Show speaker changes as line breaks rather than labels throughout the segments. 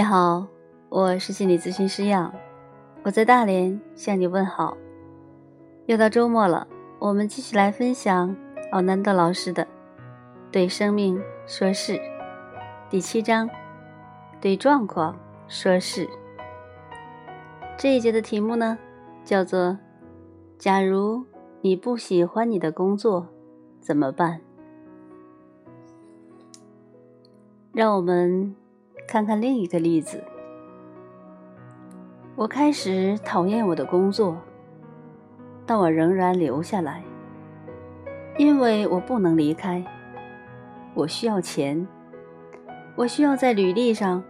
你好，我是心理咨询师杨，我在大连向你问好。又到周末了，我们继续来分享奥南德老师的《对生命说是》第七章“对状况说是”。这一节的题目呢，叫做“假如你不喜欢你的工作，怎么办？”让我们。看看另一个例子，我开始讨厌我的工作，但我仍然留下来，因为我不能离开。我需要钱，我需要在履历上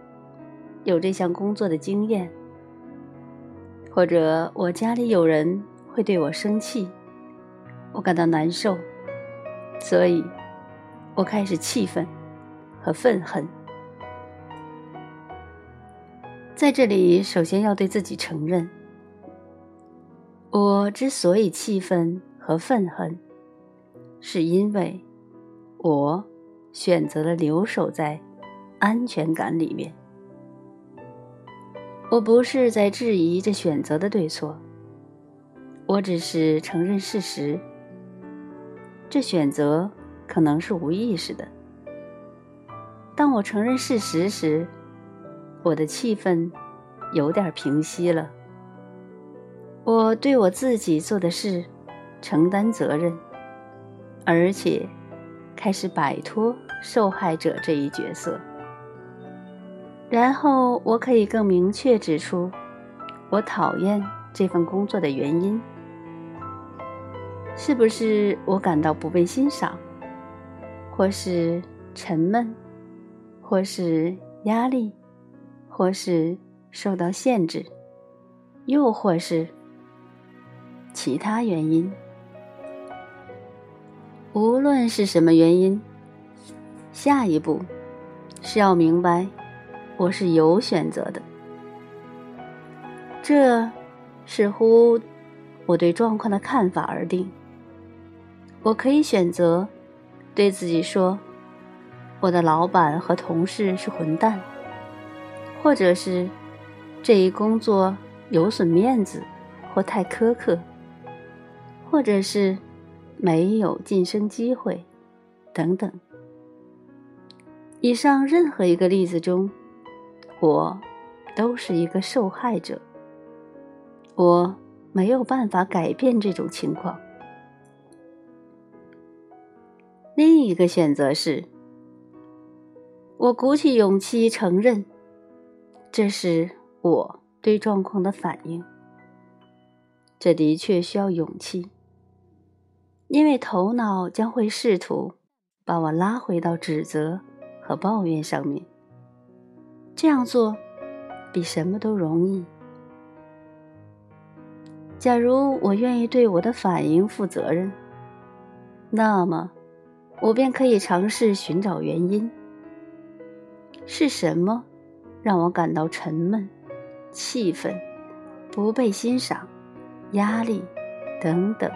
有这项工作的经验，或者我家里有人会对我生气，我感到难受，所以我开始气愤和愤恨。在这里，首先要对自己承认：我之所以气愤和愤恨，是因为我选择了留守在安全感里面。我不是在质疑这选择的对错，我只是承认事实。这选择可能是无意识的。当我承认事实时，我的气氛有点平息了。我对我自己做的事承担责任，而且开始摆脱受害者这一角色。然后我可以更明确指出我讨厌这份工作的原因：是不是我感到不被欣赏，或是沉闷，或是压力？或是受到限制，又或是其他原因。无论是什么原因，下一步是要明白我是有选择的。这似乎我对状况的看法而定。我可以选择对自己说：“我的老板和同事是混蛋。”或者是这一工作有损面子，或太苛刻，或者是没有晋升机会，等等。以上任何一个例子中，我都是一个受害者。我没有办法改变这种情况。另一个选择是，我鼓起勇气承认。这是我对状况的反应。这的确需要勇气，因为头脑将会试图把我拉回到指责和抱怨上面。这样做比什么都容易。假如我愿意对我的反应负责任，那么我便可以尝试寻找原因。是什么？让我感到沉闷、气愤、不被欣赏、压力等等。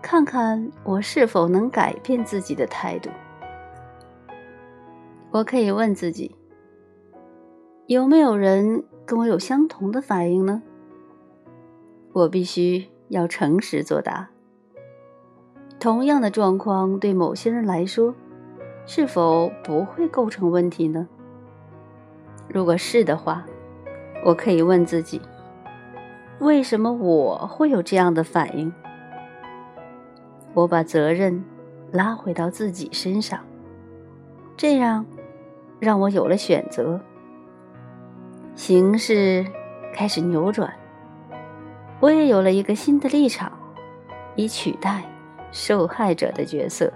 看看我是否能改变自己的态度。我可以问自己：有没有人跟我有相同的反应呢？我必须要诚实作答。同样的状况对某些人来说，是否不会构成问题呢？如果是的话，我可以问自己：为什么我会有这样的反应？我把责任拉回到自己身上，这样让我有了选择。形势开始扭转，我也有了一个新的立场，以取代受害者的角色。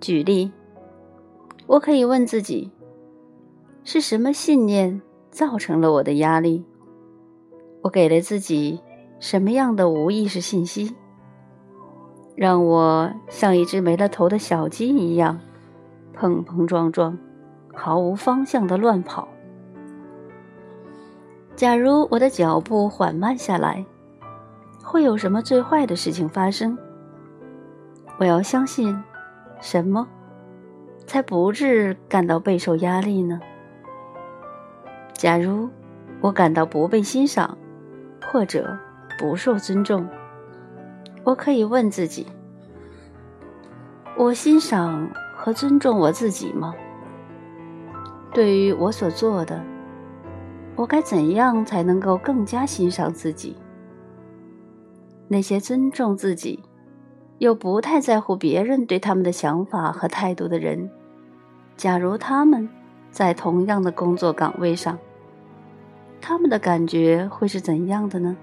举例，我可以问自己。是什么信念造成了我的压力？我给了自己什么样的无意识信息，让我像一只没了头的小鸡一样碰碰撞撞、毫无方向的乱跑？假如我的脚步缓慢下来，会有什么最坏的事情发生？我要相信什么，才不至感到备受压力呢？假如我感到不被欣赏，或者不受尊重，我可以问自己：我欣赏和尊重我自己吗？对于我所做的，我该怎样才能够更加欣赏自己？那些尊重自己，又不太在乎别人对他们的想法和态度的人，假如他们在同样的工作岗位上，他们的感觉会是怎样的呢？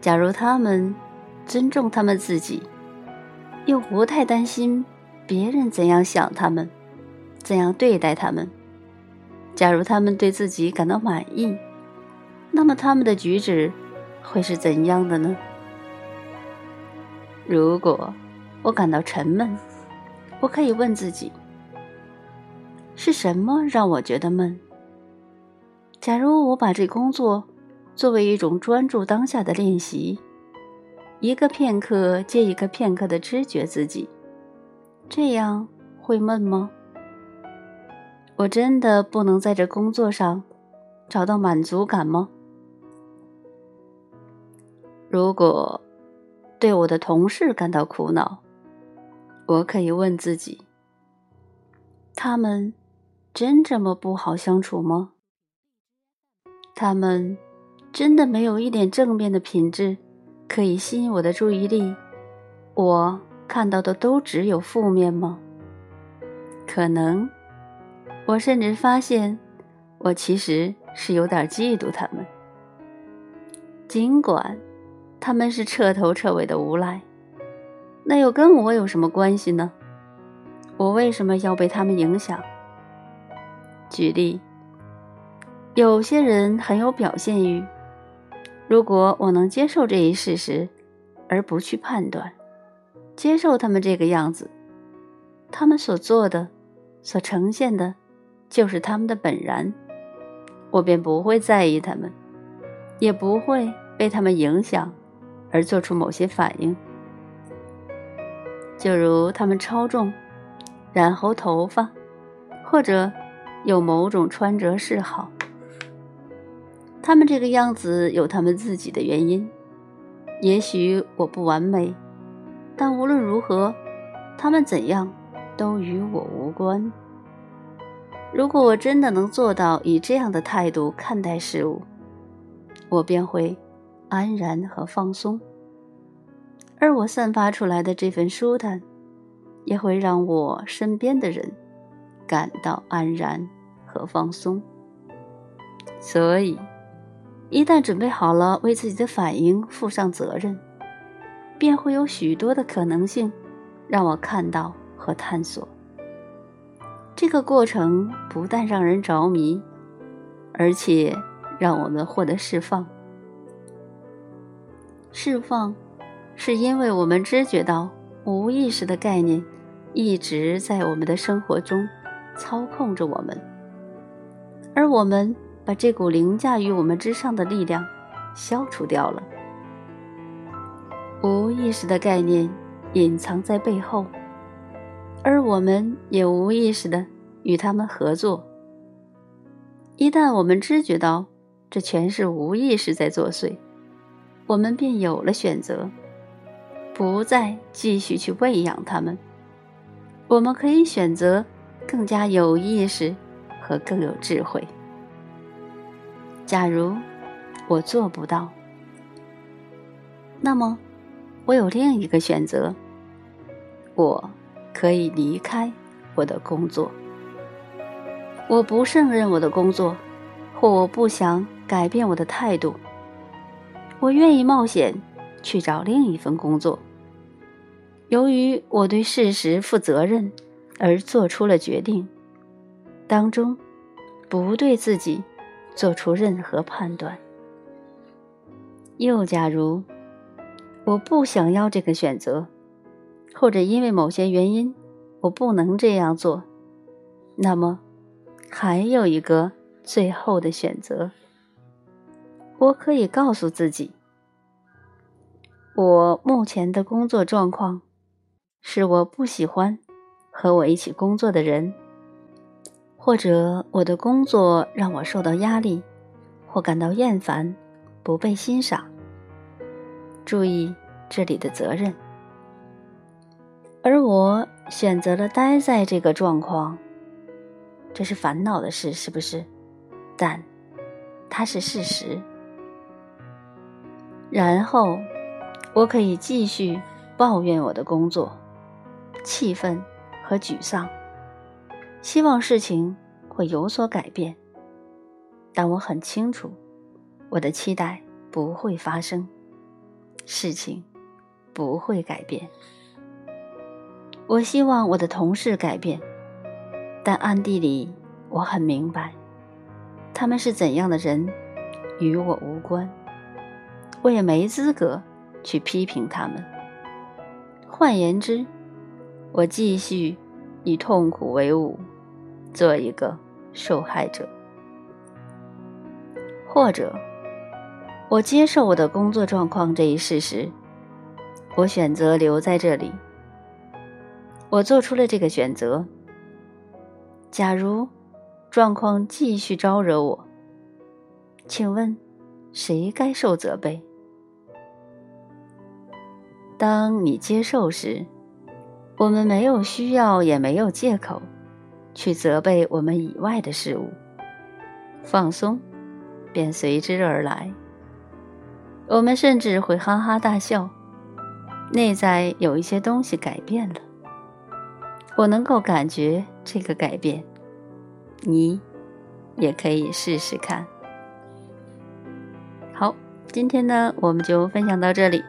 假如他们尊重他们自己，又不太担心别人怎样想他们。怎样对待他们？假如他们对自己感到满意，那么他们的举止会是怎样的呢？如果我感到沉闷，我可以问自己：是什么让我觉得闷？假如我把这工作作为一种专注当下的练习，一个片刻接一个片刻的知觉自己，这样会闷吗？我真的不能在这工作上找到满足感吗？如果对我的同事感到苦恼，我可以问自己：他们真这么不好相处吗？他们真的没有一点正面的品质可以吸引我的注意力？我看到的都只有负面吗？可能。我甚至发现，我其实是有点嫉妒他们，尽管他们是彻头彻尾的无赖，那又跟我有什么关系呢？我为什么要被他们影响？举例，有些人很有表现欲，如果我能接受这一事实，而不去判断，接受他们这个样子，他们所做的，所呈现的。就是他们的本然，我便不会在意他们，也不会被他们影响而做出某些反应。就如他们超重、染红头发，或者有某种穿着嗜好，他们这个样子有他们自己的原因。也许我不完美，但无论如何，他们怎样都与我无关。如果我真的能做到以这样的态度看待事物，我便会安然和放松，而我散发出来的这份舒坦，也会让我身边的人感到安然和放松。所以，一旦准备好了为自己的反应负上责任，便会有许多的可能性让我看到和探索。这个过程不但让人着迷，而且让我们获得释放。释放，是因为我们知觉到无意识的概念一直在我们的生活中操控着我们，而我们把这股凌驾于我们之上的力量消除掉了。无意识的概念隐藏在背后。而我们也无意识的与他们合作。一旦我们知觉到这全是无意识在作祟，我们便有了选择，不再继续去喂养他们。我们可以选择更加有意识和更有智慧。假如我做不到，那么我有另一个选择，我。可以离开我的工作。我不胜任我的工作，或我不想改变我的态度。我愿意冒险去找另一份工作。由于我对事实负责任而做出了决定，当中不对自己做出任何判断。又假如我不想要这个选择。或者因为某些原因，我不能这样做，那么还有一个最后的选择。我可以告诉自己，我目前的工作状况是我不喜欢和我一起工作的人，或者我的工作让我受到压力，或感到厌烦，不被欣赏。注意这里的责任。而我选择了待在这个状况，这是烦恼的事，是不是？但它是事实。然后，我可以继续抱怨我的工作、气愤和沮丧，希望事情会有所改变。但我很清楚，我的期待不会发生，事情不会改变。我希望我的同事改变，但暗地里我很明白，他们是怎样的人，与我无关。我也没资格去批评他们。换言之，我继续以痛苦为伍，做一个受害者，或者我接受我的工作状况这一事实，我选择留在这里。我做出了这个选择。假如状况继续招惹我，请问谁该受责备？当你接受时，我们没有需要，也没有借口去责备我们以外的事物。放松，便随之而来。我们甚至会哈哈大笑，内在有一些东西改变了。我能够感觉这个改变，你也可以试试看。好，今天呢，我们就分享到这里。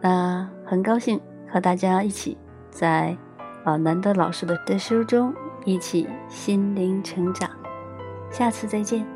那很高兴和大家一起在啊南德老师的的书中一起心灵成长，下次再见。